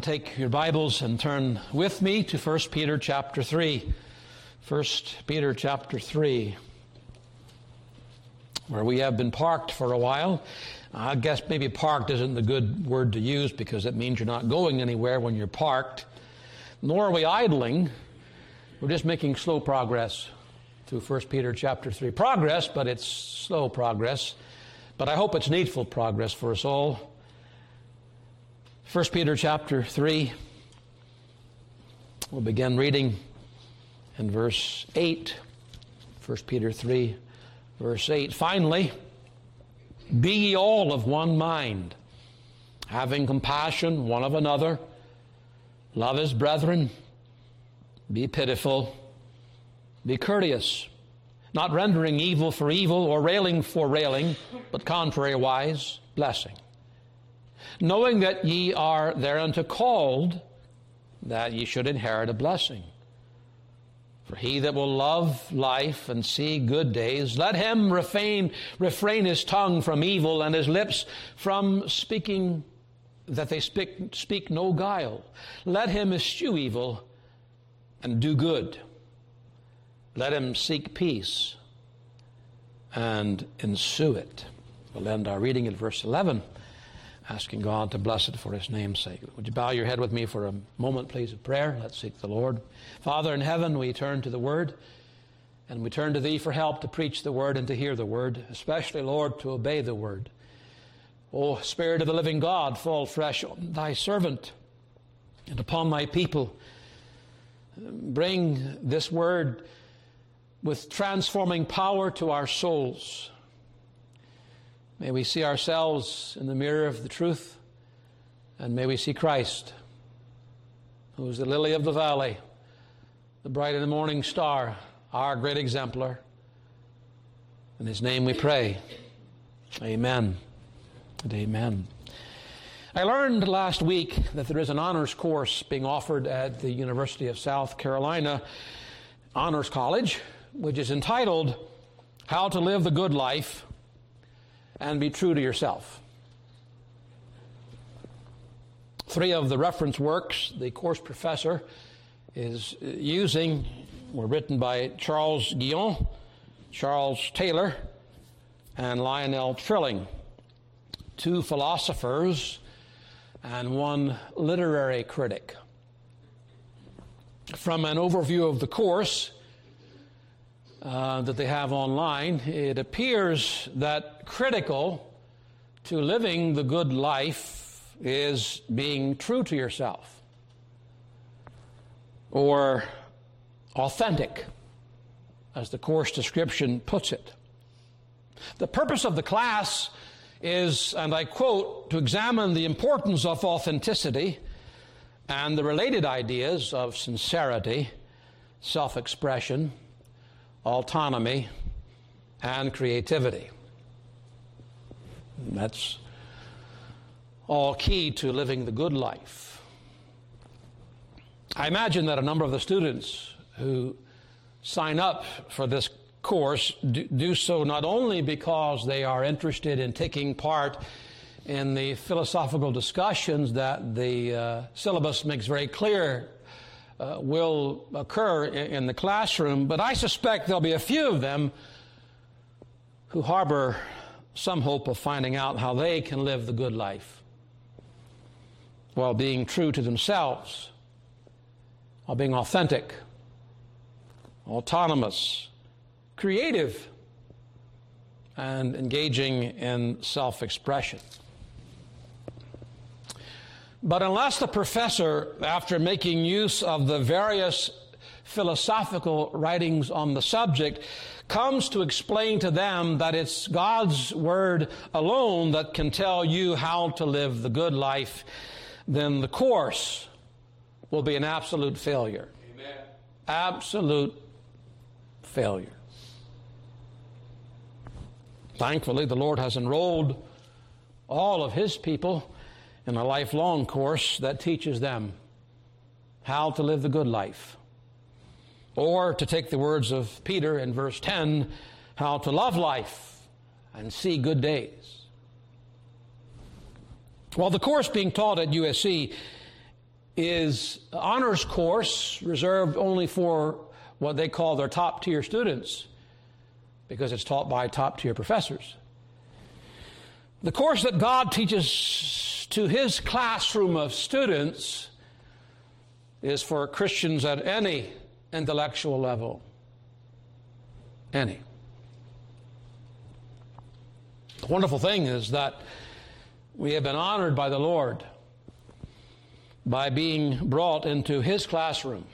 Take your Bibles and turn with me to 1 Peter chapter 3. 1 Peter chapter 3, where we have been parked for a while. I guess maybe parked isn't the good word to use because it means you're not going anywhere when you're parked. Nor are we idling. We're just making slow progress through 1 Peter chapter 3. Progress, but it's slow progress. But I hope it's needful progress for us all. 1 Peter chapter 3. We'll begin reading in verse 8. 1 Peter 3, verse 8. Finally, be ye all of one mind, having compassion one of another, love as brethren, be pitiful, be courteous, not rendering evil for evil or railing for railing, but contrariwise, blessing knowing that ye are thereunto called, that ye should inherit a blessing. For he that will love life and see good days, let him refrain, refrain his tongue from evil and his lips from speaking that they speak, speak no guile. Let him eschew evil and do good. Let him seek peace and ensue it. We'll end our reading at verse 11 asking God to bless it for His name's sake. Would you bow your head with me for a moment, please, of prayer? Let's seek the Lord. Father in heaven, we turn to the Word, and we turn to Thee for help to preach the Word and to hear the Word, especially, Lord, to obey the Word. O Spirit of the living God, fall fresh on Thy servant and upon Thy people. Bring this Word with transforming power to our souls. May we see ourselves in the mirror of the truth, and may we see Christ, who is the lily of the valley, the bright and the morning star, our great exemplar. In his name we pray. Amen and amen. I learned last week that there is an honors course being offered at the University of South Carolina Honors College, which is entitled How to Live the Good Life and be true to yourself. Three of the reference works the course professor is using were written by Charles Guignon, Charles Taylor, and Lionel Trilling, two philosophers and one literary critic. From an overview of the course, uh, that they have online, it appears that critical to living the good life is being true to yourself or authentic, as the course description puts it. The purpose of the class is, and I quote, to examine the importance of authenticity and the related ideas of sincerity, self expression, autonomy, and creativity. That's all key to living the good life. I imagine that a number of the students who sign up for this course do, do, so not only because they are interested in taking part in the philosophical discussions that the uh, syllabus makes very clear uh, will occur in, in the classroom, but I suspect there'll be a few of them who harbor some hope of finding out how they can live the good life while being true to themselves, while being authentic, autonomous, creative, and engaging in self expression. But unless the professor, after making use of the various philosophical writings on the subject, comes to explain to them that it's God's Word alone that can tell you how to live the good life, then the course will be an absolute failure. Amen. Absolute failure. Thankfully, the Lord has enrolled all of His people in a lifelong course that teaches them how to live the good life. Or, to take the words of Peter in verse 10, how to love life and see good days. Well, the course being taught at USC is honors course reserved only for what they call their top tier students because it's taught by top tier professors. The course that God teaches to his classroom of students is for Christians at any intellectual level. Any. The wonderful thing is that we have been honored by the Lord by being brought into his classroom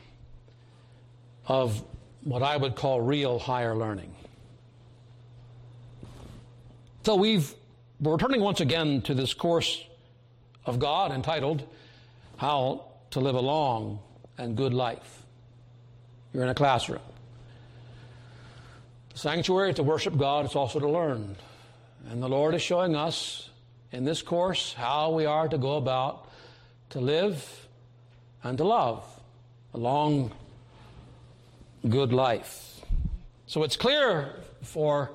of what I would call real higher learning. So we've we're returning once again to this course of God entitled How to Live a Long and Good Life. You're in a classroom. The sanctuary to worship God, it's also to learn. And the Lord is showing us in this course how we are to go about to live and to love a long, good life. So it's clear for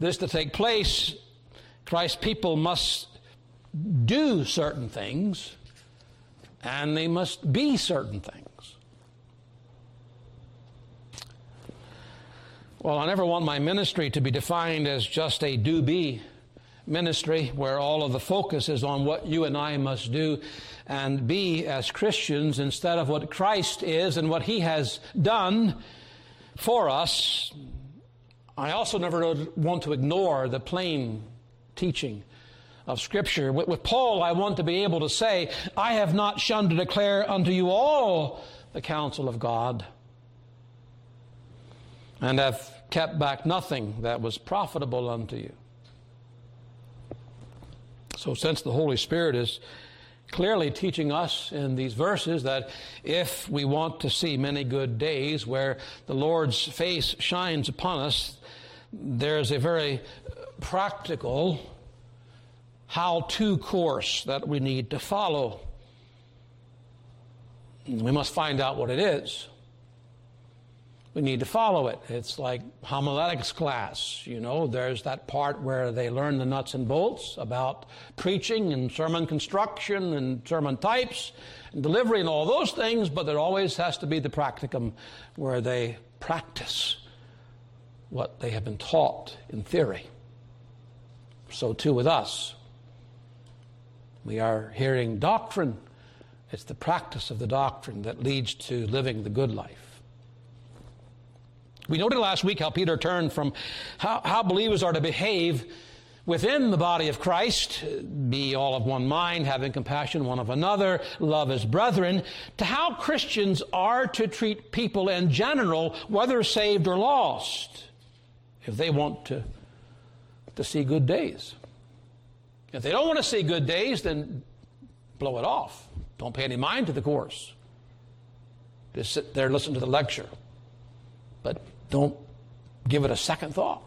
this to take place, Christ's people must do certain things and they must be certain things. Well, I never want my ministry to be defined as just a do be ministry where all of the focus is on what you and I must do and be as Christians instead of what Christ is and what He has done for us. I also never want to ignore the plain teaching of Scripture. With, Paul, I want to be able to say, I have not shunned to declare unto you all the counsel of God, and have kept back nothing that was profitable unto you. So, since the Holy Spirit is clearly teaching us in these verses that if we want to see many good days where the Lord's face shines upon us, there's a very practical how to course that we need to follow. We must find out what it is we need to follow it. It's like homiletics class. You know, there's that part where they learn the nuts and bolts about preaching and sermon construction and sermon types and delivery and all those things, but there always has to be the practicum where they practice what they have been taught in theory. So too with us. We are hearing doctrine. It's the practice of the doctrine that leads to living the good life. We noted last week how Peter turned from how, how believers are to behave within the body of Christ, be all of one mind, having compassion one of another, love as brethren, to how Christians are to treat people in general, whether saved or lost, if they want to, to see good days. If they don't want to see good days, then blow it off. Don't pay any mind to the course. Just sit there and listen to the lecture. But don't give it a second thought.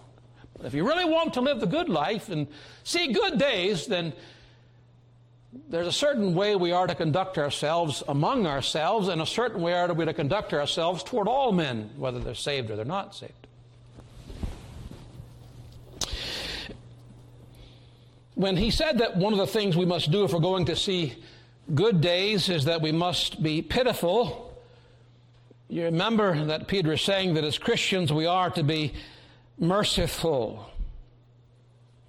But if you really want to live the good life and see good days, then there's a certain way we are to conduct ourselves among ourselves, and a certain way are we to conduct ourselves toward all men, whether they're saved or they're not saved. When he said that one of the things we must do if we're going to see good days is that we must be pitiful, you remember that Peter is saying that as Christians we are to be merciful.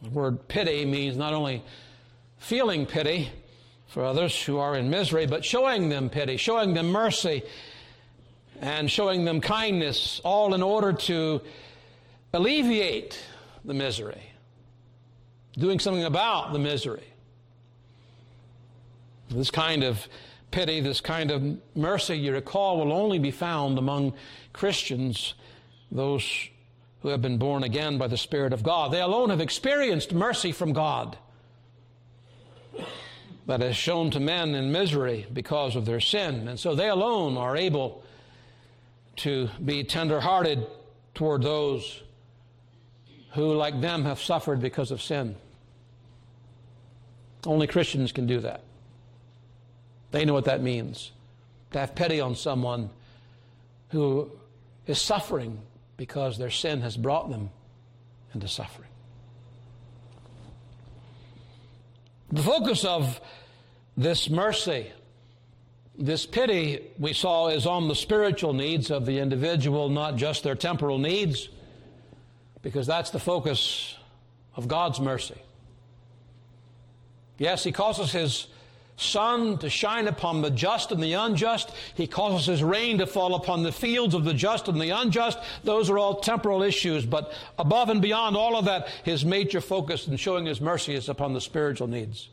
The word pity means not only feeling pity for others who are in misery, but showing them pity, showing them mercy, and showing them kindness, all in order to alleviate the misery, doing something about the misery. This kind of pity, this kind of mercy, you recall, will only be found among Christians, those who have been born again by the Spirit of God. They alone have experienced mercy from God that is shown to men in misery because of their sin. And so they alone are able to be tenderhearted toward those who, like them, have suffered because of sin. Only Christians can do that. They know what that means to have pity on someone who is suffering because their sin has brought them into suffering. The focus of this mercy This pity we saw is on the spiritual needs of the individual, not just their temporal needs, because that's the focus of God's mercy. Yes, He causes His sun to shine upon the just and the unjust. He causes His rain to fall upon the fields of the just and the unjust. Those are all temporal issues, but above and beyond all of that, His major focus in showing His mercy is upon the spiritual needs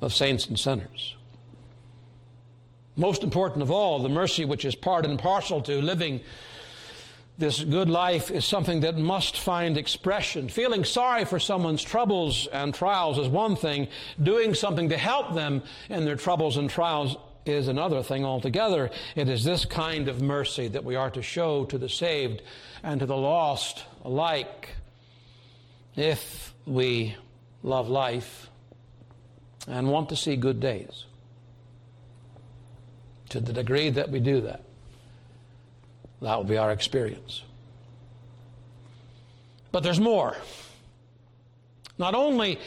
of saints and sinners. Most important of all, the mercy which is part and parcel to living this good life is something that must find expression. Feeling sorry for someone's troubles and trials is one thing. Doing something to help them in their troubles and trials is another thing altogether. It is this kind of mercy that we are to show to the saved and to the lost alike if we love life and want to see good days. To the degree that we do that, that will be our experience. But there's more. Not only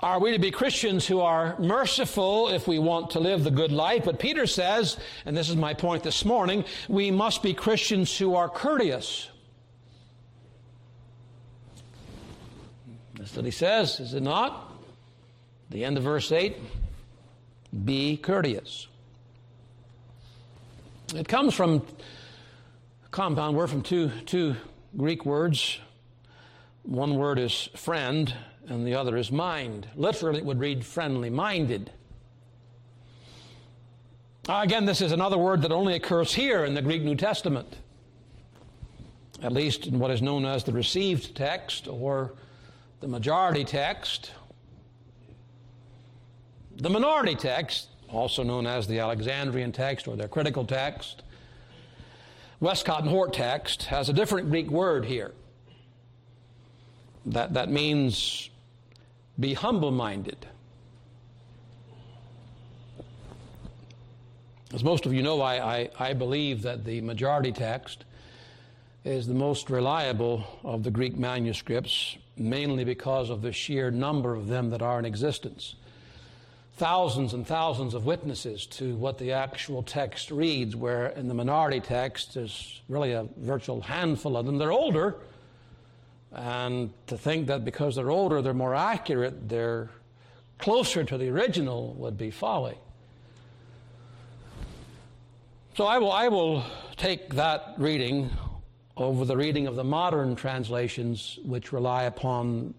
are we to be Christians who are merciful if we want to live the good life, but Peter says, and this is my point this morning, we must be Christians who are courteous. That's what he says, is it not? The end of verse 8 be courteous. It comes from compound word from two, two Greek words. One word is friend, and the other is mind. Literally, it would read friendly minded. Ah, again, this is another word that only occurs here in the Greek New Testament, at least in what is known as the received text or the majority text. The minority text, also known as the Alexandrian text or their critical text, Westcott and Hort text, has a different Greek word here. That, that means be humble minded. As most of you know, I, I, I, believe that the majority text is the most reliable of the Greek manuscripts, mainly because of the sheer number of them that are in existence thousands and thousands of witnesses to what the actual text reads, where in the minority text there's really a virtual handful of them. They're older, and to think that because they're older, they're more accurate, they're closer to the original would be folly. So I will, I will take that reading over the reading of the modern translations, which rely upon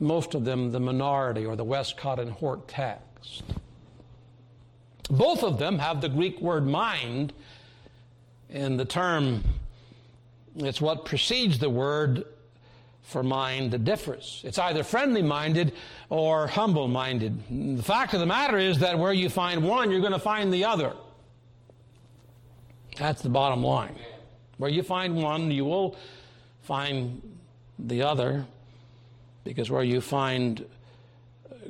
most of them the minority or the Westcott and Hort text. Both of them have the Greek word mind in the term, it's what precedes the word for mind that differs. It's either friendly minded or humble minded. The fact of the matter is that where you find one, you're going to find the other. That's the bottom line. Where you find one, you will find the other, because where you find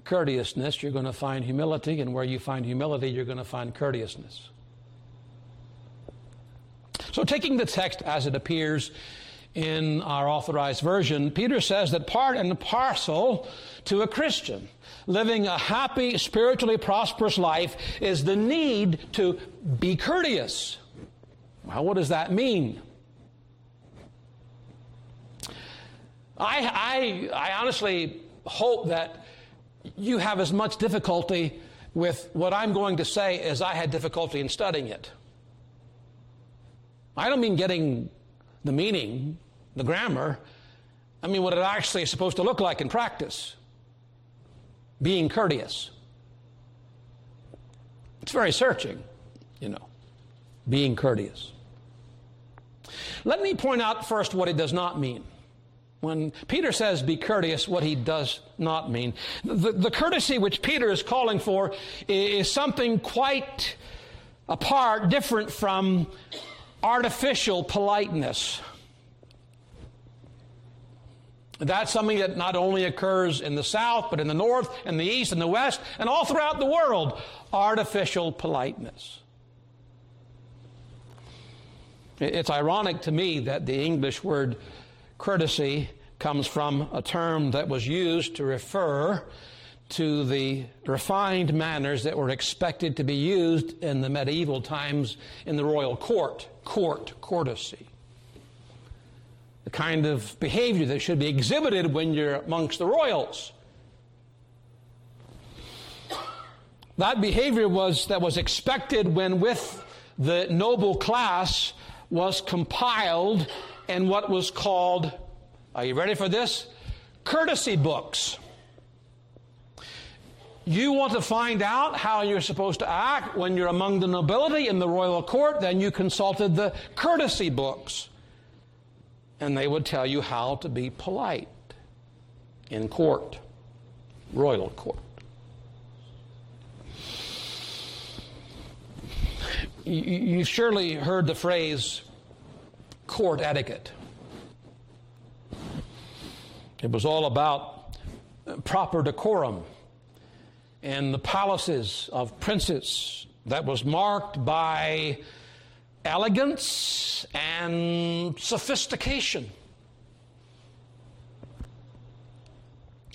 courteousness, you're going to find humility, and where you find humility, you're going to find courteousness. So, taking the text as it appears in our authorized version, Peter says that part and parcel to a Christian living a happy, spiritually prosperous life is the need to be courteous. Well, what does that mean? I, I, I honestly hope that you have as much difficulty with what I'm going to say as I had difficulty in studying it. I don't mean getting the meaning, the grammar. I mean what it actually is supposed to look like in practice. Being courteous. It's very searching, you know, being courteous. Let me point out first what it does not mean. When Peter says be courteous, what he does not mean. The, the courtesy which Peter is calling for is something quite apart, different from artificial politeness. That's something that not only occurs in the South, but in the North and the East and the West and all throughout the world. Artificial politeness. It's ironic to me that the English word courtesy comes from a term that was used to refer to the refined manners that were expected to be used in the medieval times in the royal court. Court, courtesy. The kind of behavior that should be exhibited when you're amongst the royals. That behavior was that was expected when with the noble class was compiled in what was called, are you ready for this? Courtesy books. You want to find out how you're supposed to act when you're among the nobility in the royal court, then you consulted the courtesy books. And they would tell you how to be polite in court, royal court. You've surely heard the phrase court etiquette. It was all about proper decorum in the palaces of princes that was marked by elegance and sophistication.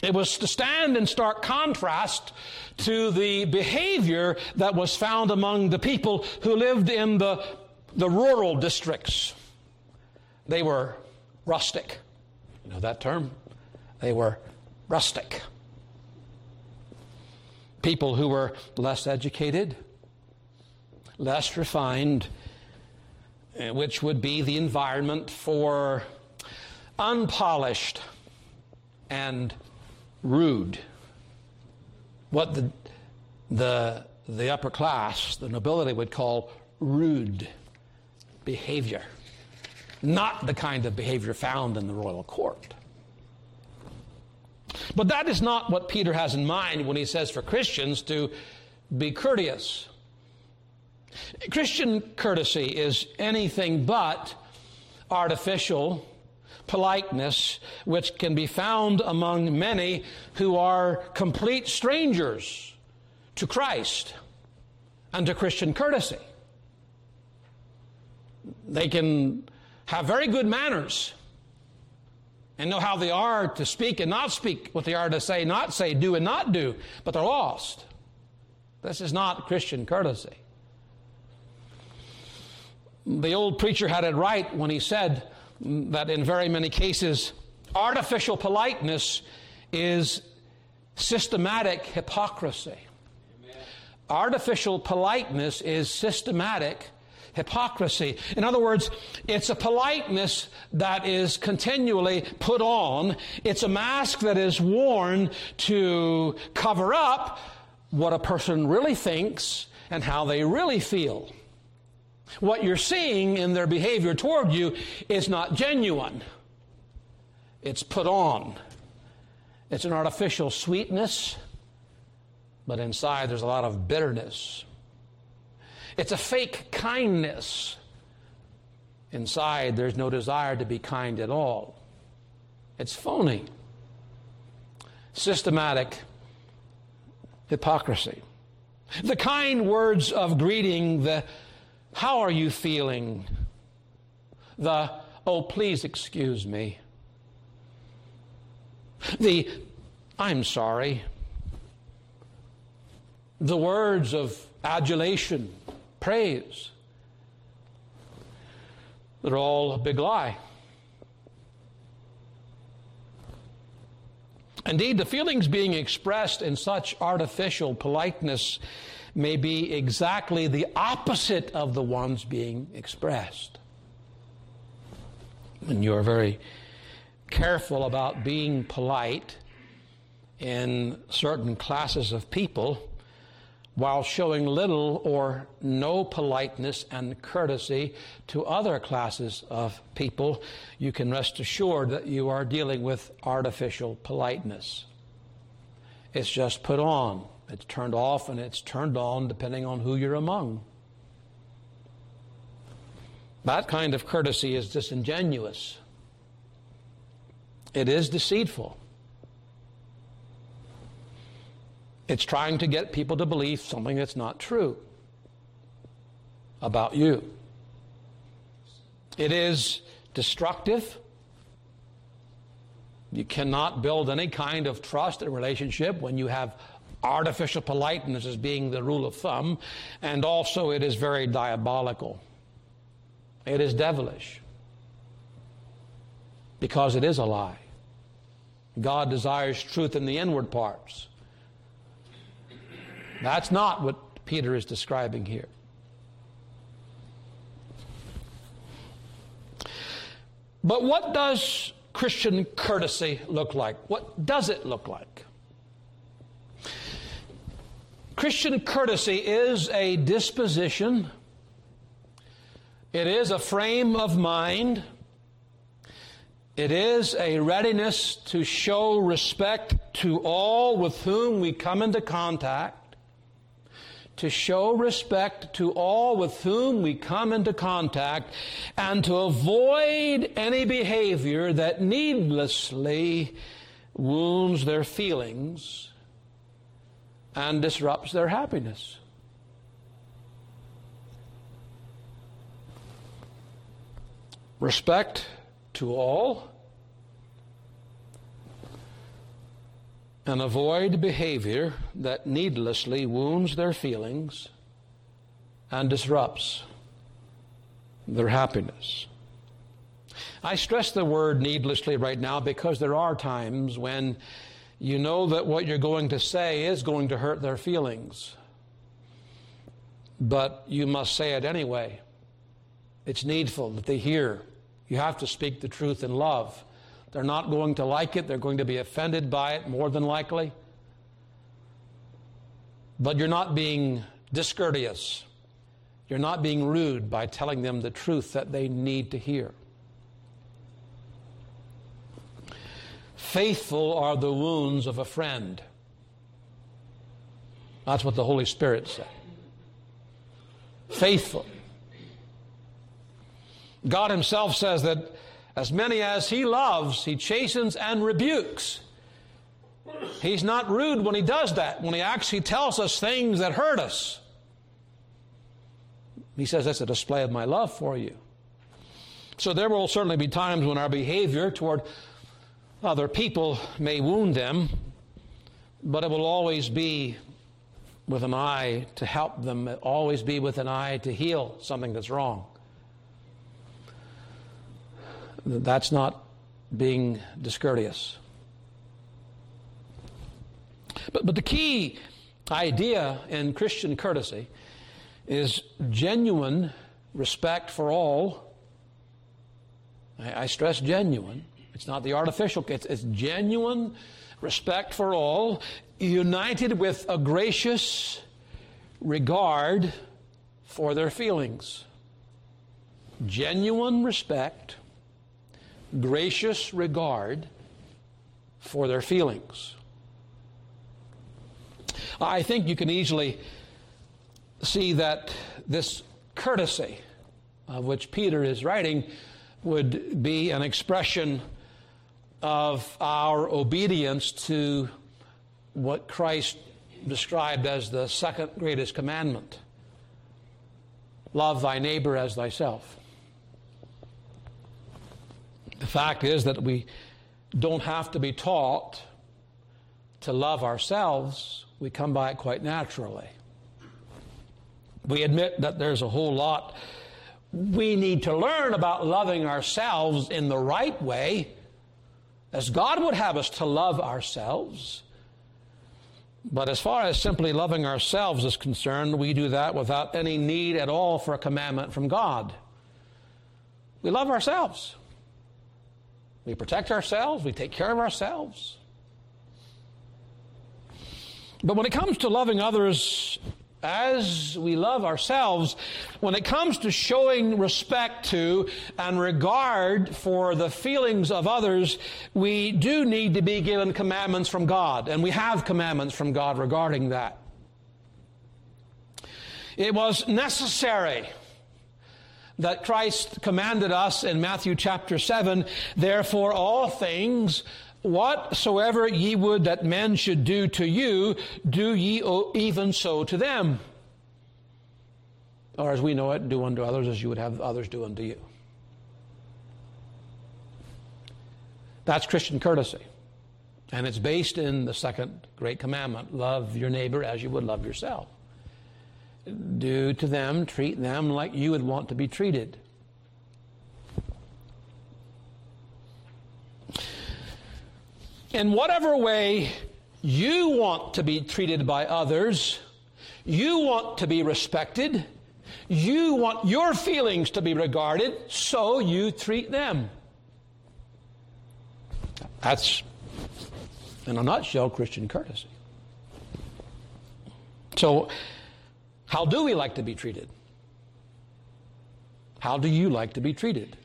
It was to stand in stark contrast to the behavior that was found among the people who lived in the, the rural districts. They were rustic. You know that term? They were rustic. People who were less educated, less refined, eh, which would be the environment for unpolished and rude. What the, the, the upper class, the nobility, would call rude behavior. Not the kind of behavior found in the royal court. But that is not what Peter has in mind when he says for Christians to be courteous. Christian courtesy is anything but artificial politeness, which can be found among many who are complete strangers to Christ and to Christian courtesy. They can have very good manners and know how they are to speak and not speak, what they are to say, not say, do and not do, but they're lost. This is not Christian courtesy. The old preacher had it right when he said that in very many cases, artificial politeness is systematic hypocrisy. Amen. Artificial politeness is systematic hypocrisy. In other words, it's a politeness that is continually put on. It's a mask that is worn to cover up what a person really thinks and how they really feel. What you're seeing in their behavior toward you is not genuine. It's put on. It's an artificial sweetness, but inside there's a lot of bitterness. It's a fake kindness. Inside, there's no desire to be kind at all. It's phony. Systematic hypocrisy. The kind words of greeting, the how are you feeling? The oh, please excuse me. The I'm sorry. The words of adulation praise. They're all a big lie. Indeed, the feelings being expressed in such artificial politeness may be exactly the opposite of the ones being expressed. When you're very careful about being polite in certain classes of people, while showing little or no politeness and courtesy to other classes of people, you can rest assured that you are dealing with artificial politeness. It's just put on, it's turned off, and it's turned on depending on who you're among. That kind of courtesy is disingenuous. It is deceitful. It's trying to get people to believe something that's not true about you. It is destructive. You cannot build any kind of trust and relationship when you have artificial politeness as being the rule of thumb, and also it is very diabolical. It is devilish because it is a lie. God desires truth in the inward parts. That's not what Peter is describing here. But what does Christian courtesy look like? What does it look like? Christian courtesy is a disposition, it is a frame of mind, it is a readiness to show respect to all with whom we come into contact to show respect to all with whom we come into contact and to avoid any behavior that needlessly wounds their feelings and disrupts their happiness. Respect to all and avoid behavior that needlessly wounds their feelings and disrupts their happiness. I stress the word needlessly right now because there are times when you know that what you're going to say is going to hurt their feelings, but you must say it anyway. It's needful that they hear. You have to speak the truth in love. They're not going to like it. They're going to be offended by it, more than likely. But you're not being discourteous. You're not being rude by telling them the truth that they need to hear. Faithful are the wounds of a friend. That's what the Holy Spirit said. Faithful. God Himself says that as many as he loves, he chastens and rebukes. He's not rude when he does that, when he actually tells us things that hurt us. He says, That's a display of my love for you. So there will certainly be times when our behavior toward other people may wound them, but it will always be with an eye to help them, always be with an eye to heal something that's wrong. That's not being discourteous. But, but the key idea in Christian courtesy is genuine respect for all. I, I stress genuine. It's not the artificial, it's, it's genuine respect for all, united with a gracious regard for their feelings. Genuine respect gracious regard for their feelings. I think you can easily see that this courtesy of which Peter is writing would be an expression of our obedience to what Christ described as the second greatest commandment love thy neighbor as thyself. The fact is that we don't have to be taught to love ourselves, we come by it quite naturally. We admit that there's a whole lot we need to learn about loving ourselves in the right way, as God would have us to love ourselves. But as far as simply loving ourselves is concerned, we do that without any need at all for a commandment from God. We love ourselves. We protect ourselves, we take care of ourselves. But when it comes to loving others as we love ourselves, when it comes to showing respect to and regard for the feelings of others, we do need to be given commandments from God, and we have commandments from God regarding that. It was necessary that Christ commanded us in Matthew chapter 7 Therefore, all things, whatsoever ye would that men should do to you, do ye even so to them. Or as we know it, do unto others as you would have others do unto you. That's Christian courtesy. And it's based in the second great commandment love your neighbor as you would love yourself. Do to them, treat them like you would want to be treated. In whatever way you want to be treated by others, you want to be respected, you want your feelings to be regarded, so you treat them. That's, in a nutshell, Christian courtesy. So, how do we like to be treated? How do you like to be treated?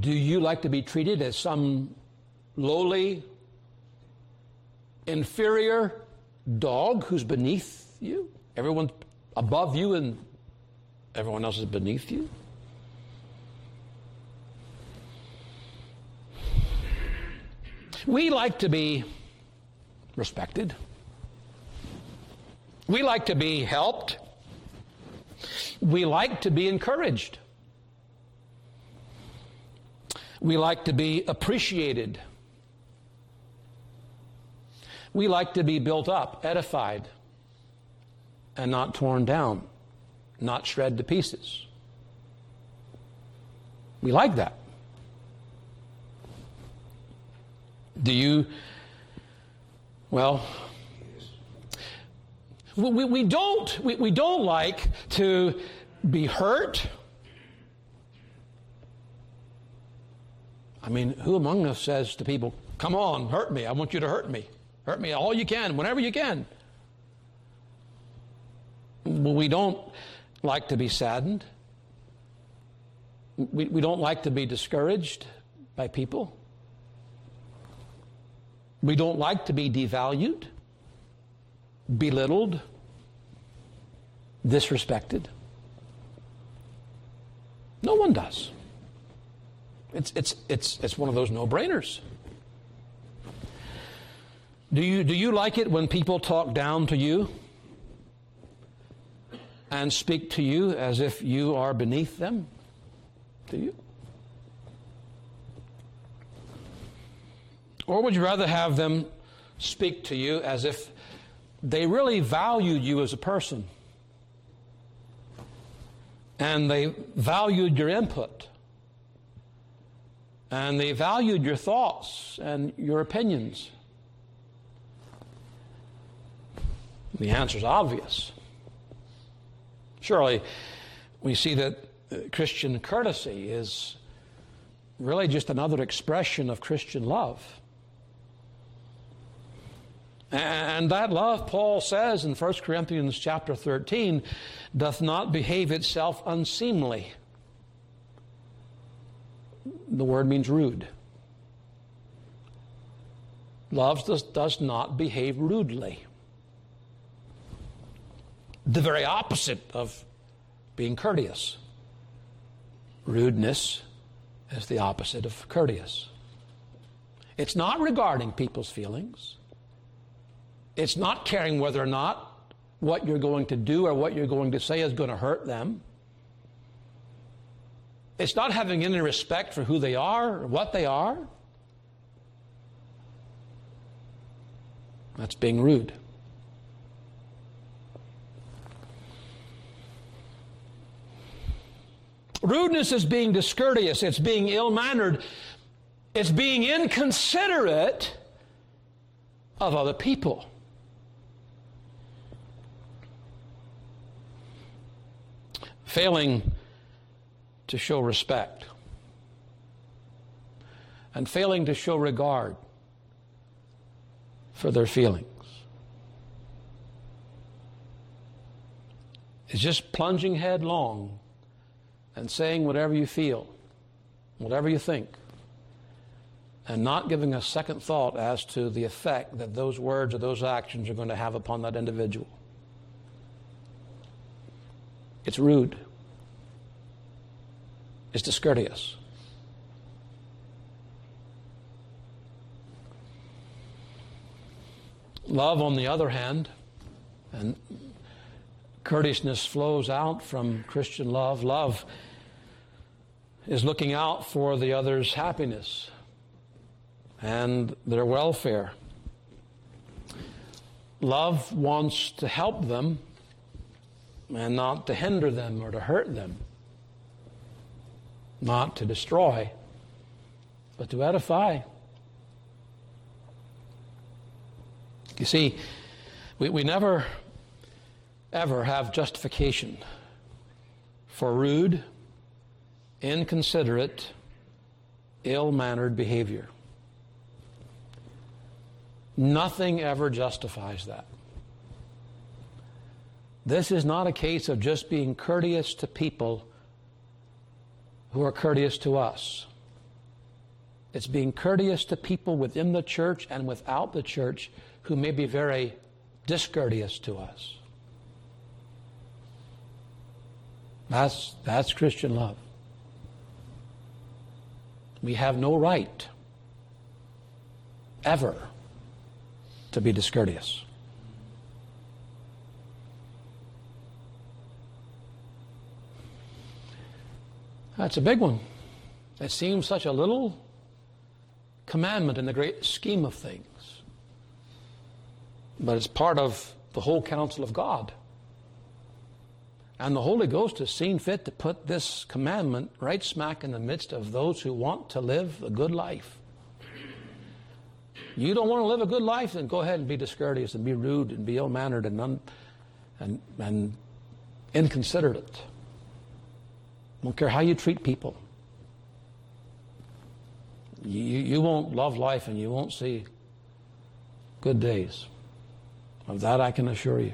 Do you like to be treated as some lowly, inferior dog who's beneath you? Everyone's above you and everyone else is beneath you? We like to be respected. We like to be helped. We like to be encouraged. We like to be appreciated. We like to be built up, edified, and not torn down, not shred to pieces. We like that. Do you, well, we, we, don't, we, we don't like to be hurt. I mean, who among us says to people, Come on, hurt me. I want you to hurt me. Hurt me all you can, whenever you can. We don't like to be saddened. We, we don't like to be discouraged by people. We don't like to be devalued, belittled, disrespected. No one does. It's, it's, it's, it's one of those no brainers. Do you, do you like it when people talk down to you and speak to you as if you are beneath them? Do you? Or would you rather have them speak to you as if they really valued you as a person and they valued your input and they valued your thoughts and your opinions? The answer is obvious. Surely, we see that uh, Christian courtesy is really just another expression of Christian love. And that love, Paul says in 1 Corinthians chapter 13, doth not behave itself unseemly. The word means rude. Love does, does not behave rudely. The very opposite of being courteous. Rudeness is the opposite of courteous. It's not regarding people's feelings. It's not caring whether or not what you're going to do or what you're going to say is going to hurt them. It's not having any respect for who they are or what they are. That's being rude. Rudeness is being discourteous, it's being ill mannered, it's being inconsiderate of other people. Failing to show respect, and failing to show regard for their feelings. It's just plunging headlong and saying whatever you feel, whatever you think, and not giving a second thought as to the effect that those words or those actions are going to have upon that individual. It's rude. It's discourteous. Love, on the other hand, and courteousness flows out from Christian love. Love is looking out for the other's happiness and their welfare. Love wants to help them and not to hinder them or to hurt them, not to destroy, but to edify. You see, we, we never, ever have justification for rude, inconsiderate, ill mannered behavior. Nothing ever justifies that. This is not a case of just being courteous to people who are courteous to us. It's being courteous to people within the church and without the church who may be very discourteous to us. That's, that's Christian love. We have no right ever to be discourteous. That's a big one. It seems such a little commandment in the great scheme of things. But it's part of the whole counsel of God. And the Holy Ghost has seen fit to put this commandment right smack in the midst of those who want to live a good life. You don't want to live a good life, then go ahead and be discourteous and be rude and be ill mannered and, un, and, and inconsiderate. Don't care how you treat people. You, you won't love life and you won't see good days. Of that I can assure you.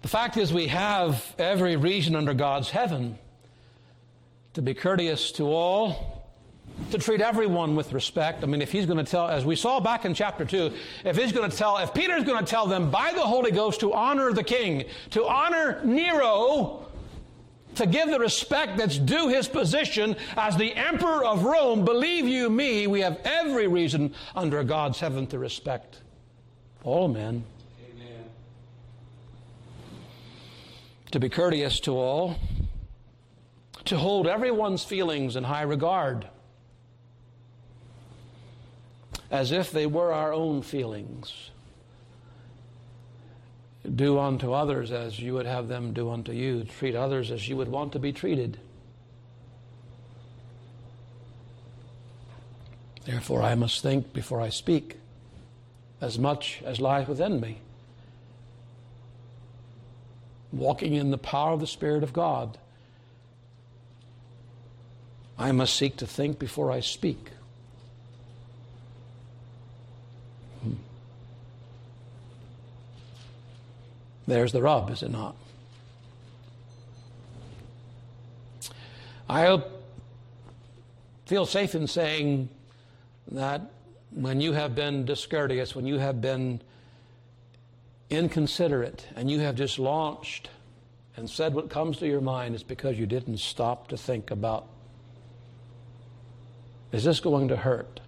The fact is, we have every reason under God's heaven to be courteous to all, to treat everyone with respect. I mean, if he's going to tell, as we saw back in chapter 2, if he's going to tell, if Peter's going to tell them by the Holy Ghost to honor the king, to honor Nero, to give the respect that's due his position as the emperor of Rome, believe you me, we have every reason under God's heaven to respect all men. Amen. To be courteous to all, to hold everyone's feelings in high regard as if they were our own feelings. Do unto others as you would have them do unto you. Treat others as you would want to be treated. Therefore, I must think before I speak as much as lies within me. Walking in the power of the Spirit of God, I must seek to think before I speak. There's the rub, is it not? I feel safe in saying that when you have been discourteous, when you have been inconsiderate, and you have just launched and said what comes to your mind, it's because you didn't stop to think about is this going to hurt?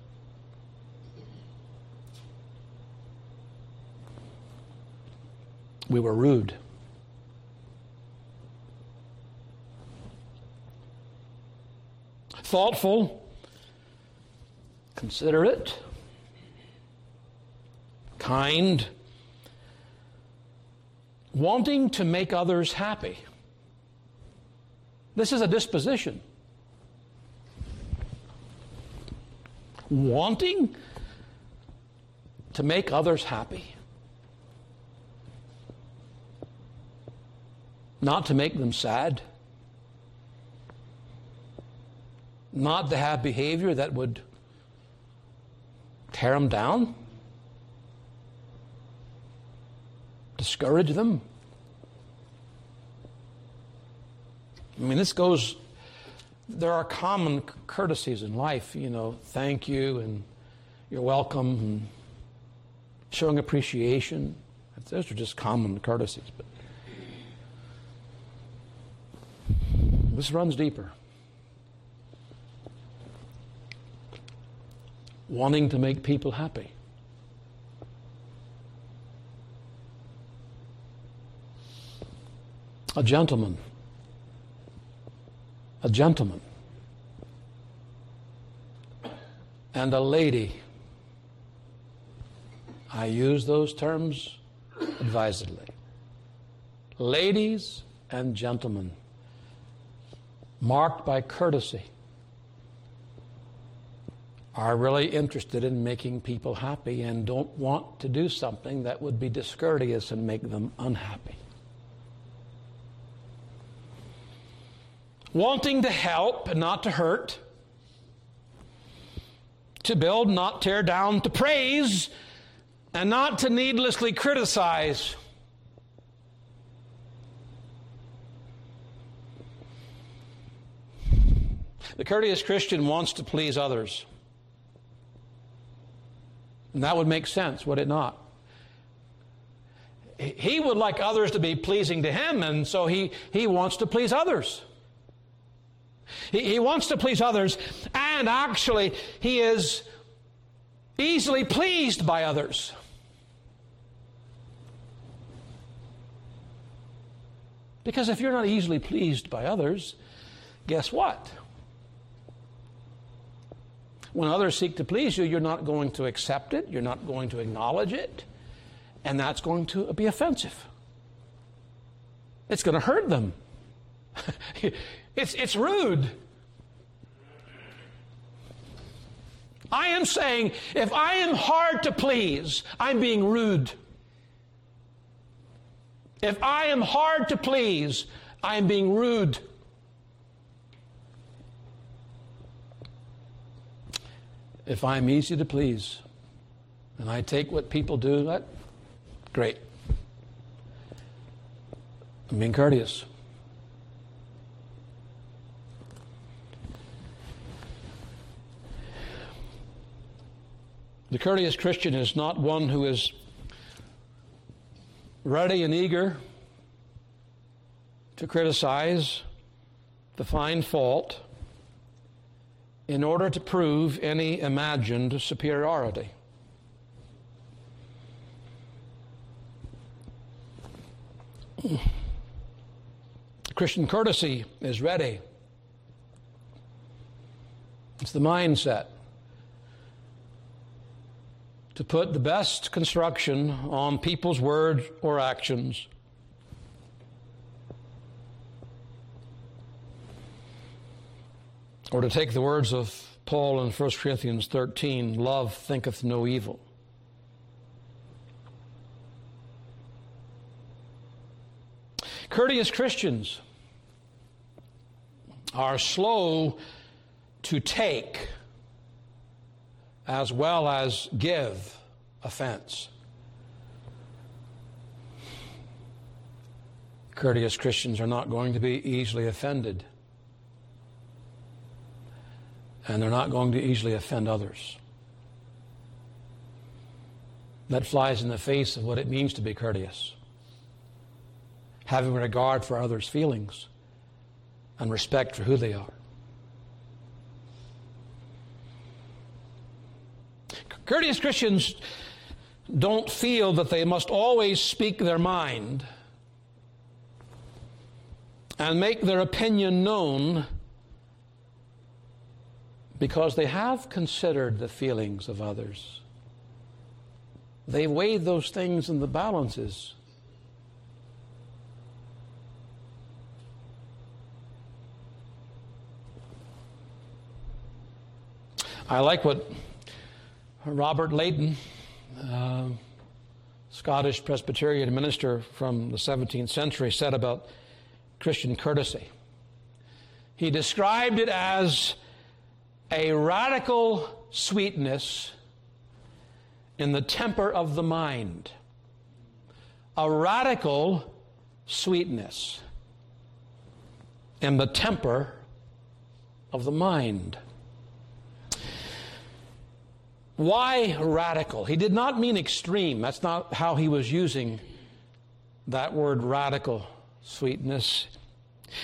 We were rude. Thoughtful, considerate, kind, wanting to make others happy. This is a disposition. Wanting to make others happy. Not to make them sad, not to have behavior that would tear them down, discourage them. I mean, this goes, there are common courtesies in life, you know, thank you and you're welcome and showing appreciation. Those are just common courtesies. But This runs deeper. Wanting to make people happy. a gentleman. A gentleman. And a lady. I use those terms advisedly. Ladies and gentlemen, marked by courtesy, are really interested in making people happy and don't want to do something that would be discourteous and make them unhappy. Wanting to help and not to hurt, to build, not tear down, to praise, and not to needlessly criticize. The courteous Christian wants to please others. And that would make sense, would it not? He would like others to be pleasing to him, and so he, he wants to please others. He, he wants to please others, and actually, he is easily pleased by others. Because if you're not easily pleased by others, guess what? When others seek to please you, you're not going to accept it, you're not going to acknowledge it, and that's going to be offensive. It's going to hurt them. it's, it's rude. I am saying if I am hard to please, I'm being rude. If I am hard to please, I am being rude. If I'm easy to please and I take what people do, that great. I'm being courteous. The courteous Christian is not one who is ready and eager to criticize, to find fault, in order to prove any imagined superiority. Christian courtesy is ready. It's the mindset to put the best construction on people's words or actions. Or to take the words of Paul in 1 Corinthians 13 love thinketh no evil. Courteous Christians are slow to take as well as give offense. Courteous Christians are not going to be easily offended. And they're not going to easily offend others. That flies in the face of what it means to be courteous. Having regard for others' feelings and respect for who they are. Courteous Christians don't feel that they must always speak their mind and make their opinion known because they have considered the feelings of others. They weighed those things in the balances. I like what Robert Leighton, uh, Scottish Presbyterian minister from the 17th century, said about Christian courtesy. He described it as a radical sweetness in the temper of the mind. A radical sweetness in the temper of the mind. Why radical? He did not mean extreme. That's not how he was using that word radical sweetness.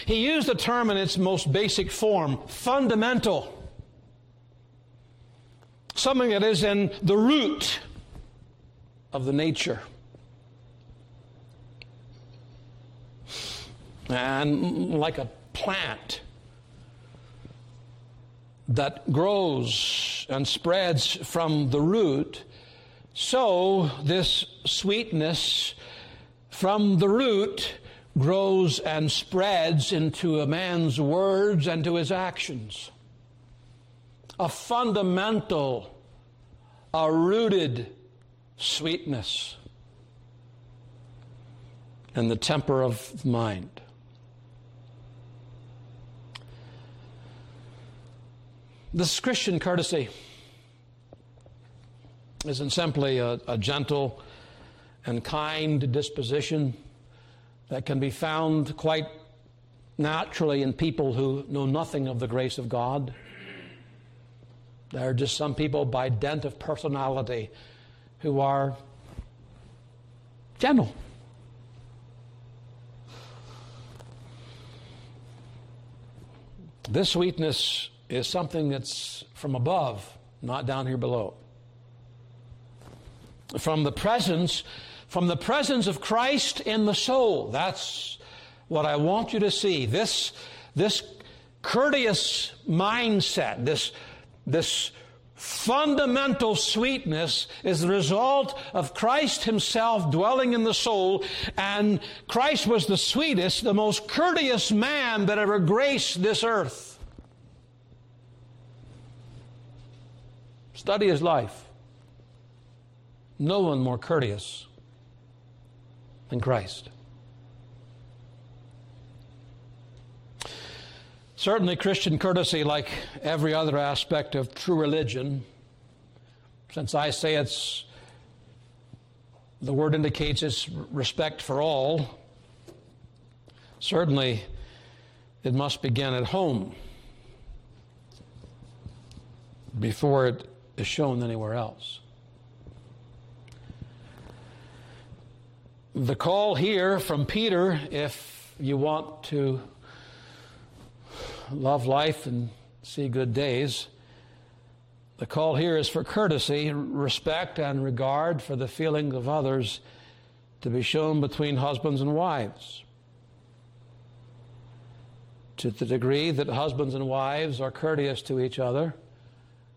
He used the term in its most basic form fundamental. Something that is in the root of the nature. And like a plant that grows and spreads from the root, so this sweetness from the root grows and spreads into a man's words and to his actions. A fundamental, a rooted sweetness in the temper of mind. This Christian courtesy isn't simply a, a gentle and kind disposition that can be found quite naturally in people who know nothing of the grace of God. There are just some people by dint of personality who are gentle. This sweetness is something that's from above, not down here below. From the presence, from the presence of Christ in the soul. That's what I want you to see. This, this courteous mindset, this, this fundamental sweetness is the result of Christ Himself dwelling in the soul, and Christ was the sweetest, the most courteous man that ever graced this earth. Study his life. No one more courteous than Christ. Certainly, Christian courtesy, like every other aspect of true religion, since I say it's, the word indicates it's respect for all, certainly it must begin at home before it is shown anywhere else. The call here from Peter, if you want to love life and see good days, the call here is for courtesy, respect, and regard for the feelings of others to be shown between husbands and wives. To the degree that husbands and wives are courteous to each other,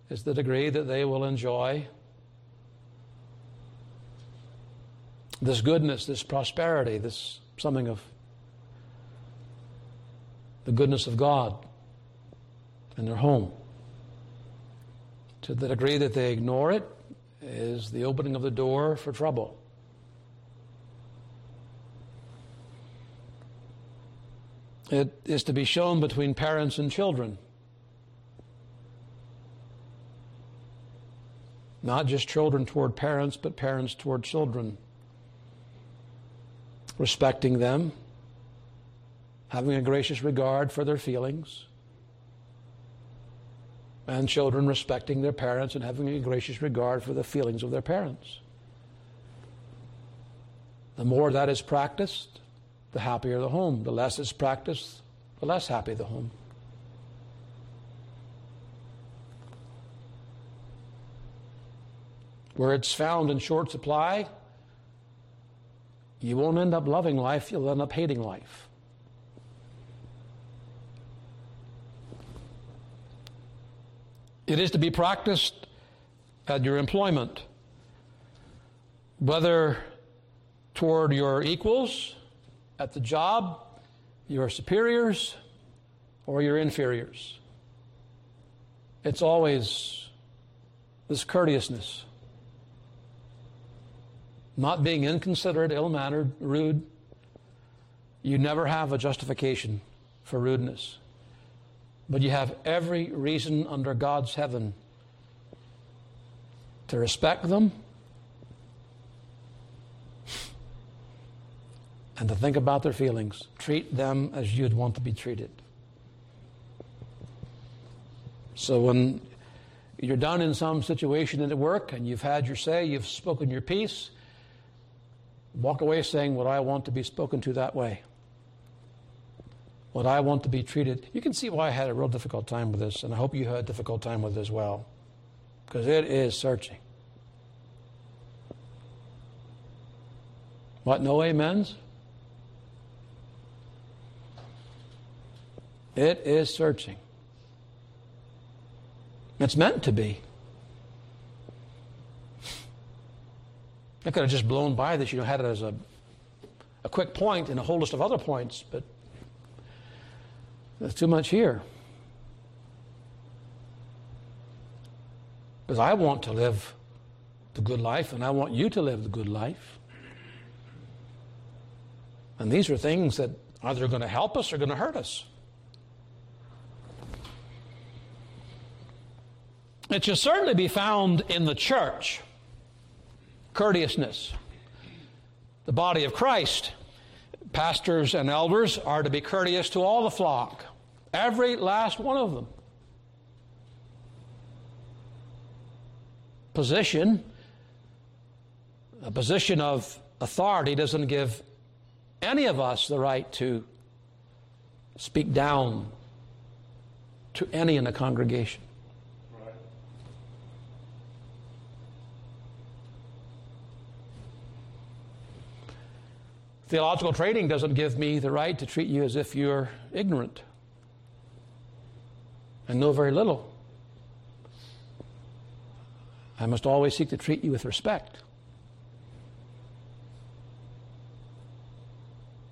is the degree that they will enjoy this goodness, this prosperity, this something of the goodness of God in their home. To the degree that they ignore it is the opening of the door for trouble. It is to be shown between parents and children. Not just children toward parents, but parents toward children. Respecting them, having a gracious regard for their feelings, and children respecting their parents and having a gracious regard for the feelings of their parents. The more that is practiced, the happier the home. The less it's practiced, the less happy the home. where it's found in short supply, you won't end up loving life, you'll end up hating life. It is to be practiced at your employment, whether toward your equals at the job, your superiors, or your inferiors. It's always this courteousness not being inconsiderate, ill mannered, rude. You never have a justification for rudeness. But you have every reason under God's heaven to respect them and to think about their feelings. Treat them as you'd want to be treated. So when you're done in some situation at work and you've had your say, you've spoken your piece, walk away saying what I want to be spoken to that way. What I want to be treated. You can see why I had a real difficult time with this, and I hope you had a difficult time with it as well. Because it is searching. What, no amens? It is searching. It's meant to be. I could have just blown by this, you know, had it as a, a quick point in a whole list of other points, but there's too much here. Because I want to live the good life, and I want you to live the good life. And these are things that either going to help us or going to hurt us. It should certainly be found in the church courteousness. The body of Christ, pastors and elders are to be courteous to all the flock, every last one of them. Position, a position of authority doesn't give any of us the right to speak down to any in the congregation. Theological training doesn't give me the right to treat you as if you're ignorant and know very little. I must always seek to treat you with respect.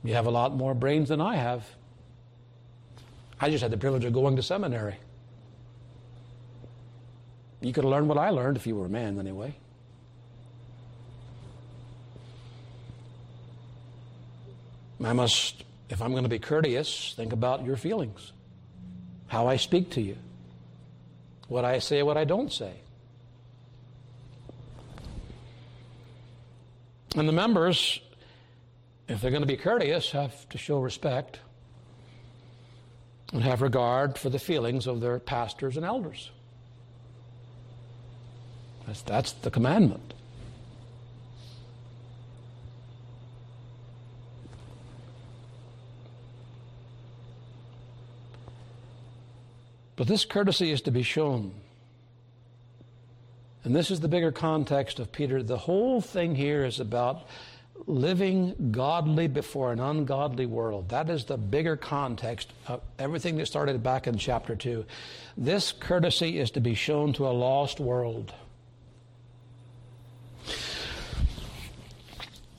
You have a lot more brains than I have. I just had the privilege of going to seminary. You could have learned what I learned if you were a man, anyway. I must, if I'm going to be courteous, think about your feelings, how I speak to you, what I say, what I don't say. And the members, if they're going to be courteous, have to show respect and have regard for the feelings of their pastors and elders. That's, that's the commandment. But this courtesy is to be shown. And this is the bigger context of Peter. The whole thing here is about living godly before an ungodly world. That is the bigger context of everything that started back in chapter 2. This courtesy is to be shown to a lost world.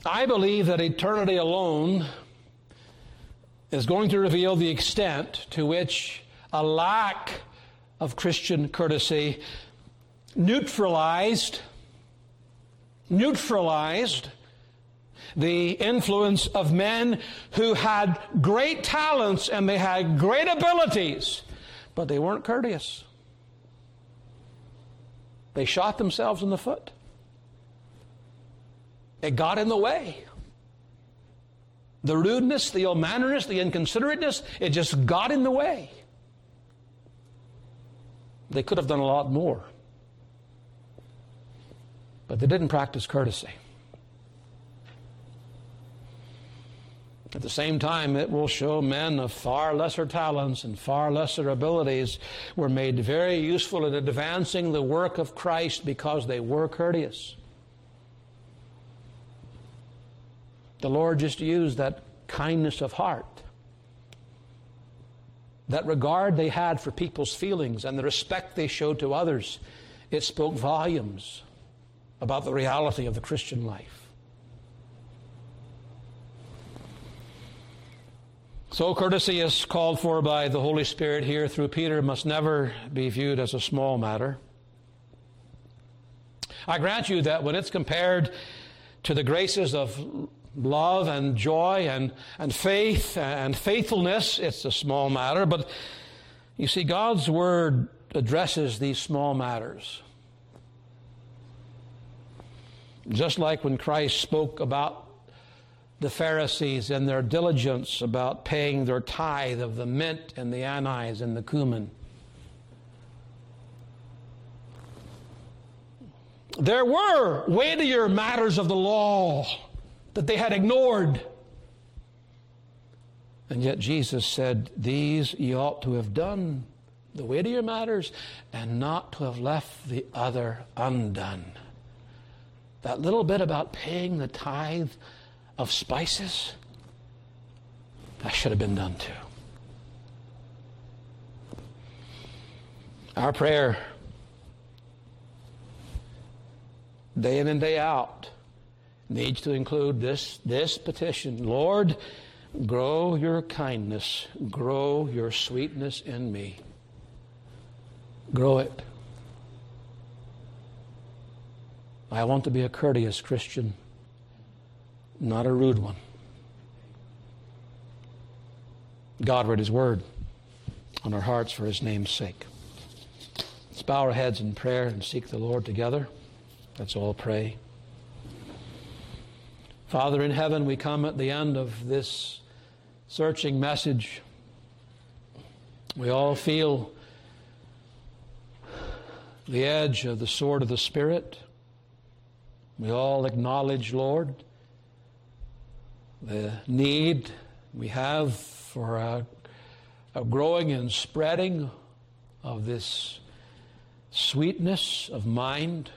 I believe that eternity alone is going to reveal the extent to which a lack of Christian courtesy neutralized neutralized the influence of men who had great talents and they had great abilities, but they weren't courteous. They shot themselves in the foot. It got in the way. The rudeness, the ill manneredness, the inconsiderateness, it just got in the way. They could have done a lot more. But they didn't practice courtesy. At the same time, it will show men of far lesser talents and far lesser abilities were made very useful in advancing the work of Christ because they were courteous. The Lord just used that kindness of heart that regard they had for people's feelings and the respect they showed to others, it spoke volumes about the reality of the Christian life. So, courtesy is called for by the Holy Spirit here through Peter must never be viewed as a small matter. I grant you that when it's compared to the graces of love and joy and, and faith and faithfulness, it's a small matter. But you see, God's Word addresses these small matters. Just like when Christ spoke about the Pharisees and their diligence about paying their tithe of the mint and the anise and the cumin. There were weightier matters of the law that they had ignored. And yet Jesus said, These ye ought to have done, the weightier matters, and not to have left the other undone. That little bit about paying the tithe of spices, that should have been done too. Our prayer, day in and day out, needs to include this, this petition Lord, grow your kindness, grow your sweetness in me. Grow it. I want to be a courteous Christian, not a rude one. God read His Word on our hearts for His name's sake. Let's bow our heads in prayer and seek the Lord together. Let's all pray. Father in heaven, we come at the end of this searching message. We all feel the edge of the sword of the Spirit. We all acknowledge, Lord, the need we have for a, a growing and spreading of this sweetness of mind.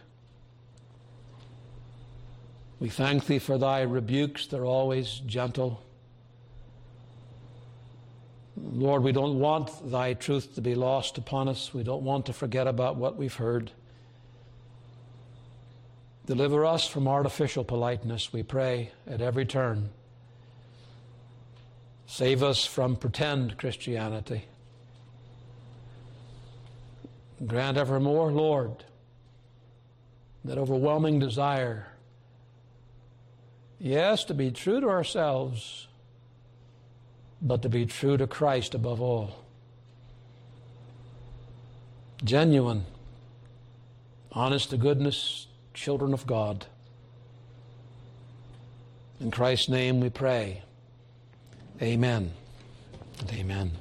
We thank Thee for Thy rebukes, they're always gentle. Lord, we don't want Thy truth to be lost upon us. We don't want to forget about what we've heard. Deliver us from artificial politeness, we pray, at every turn. Save us from pretend Christianity. Grant evermore, Lord, that overwhelming desire, yes, to be true to ourselves, but to be true to Christ above all. Genuine, honest to goodness, children of God. In Christ's name we pray. Amen amen.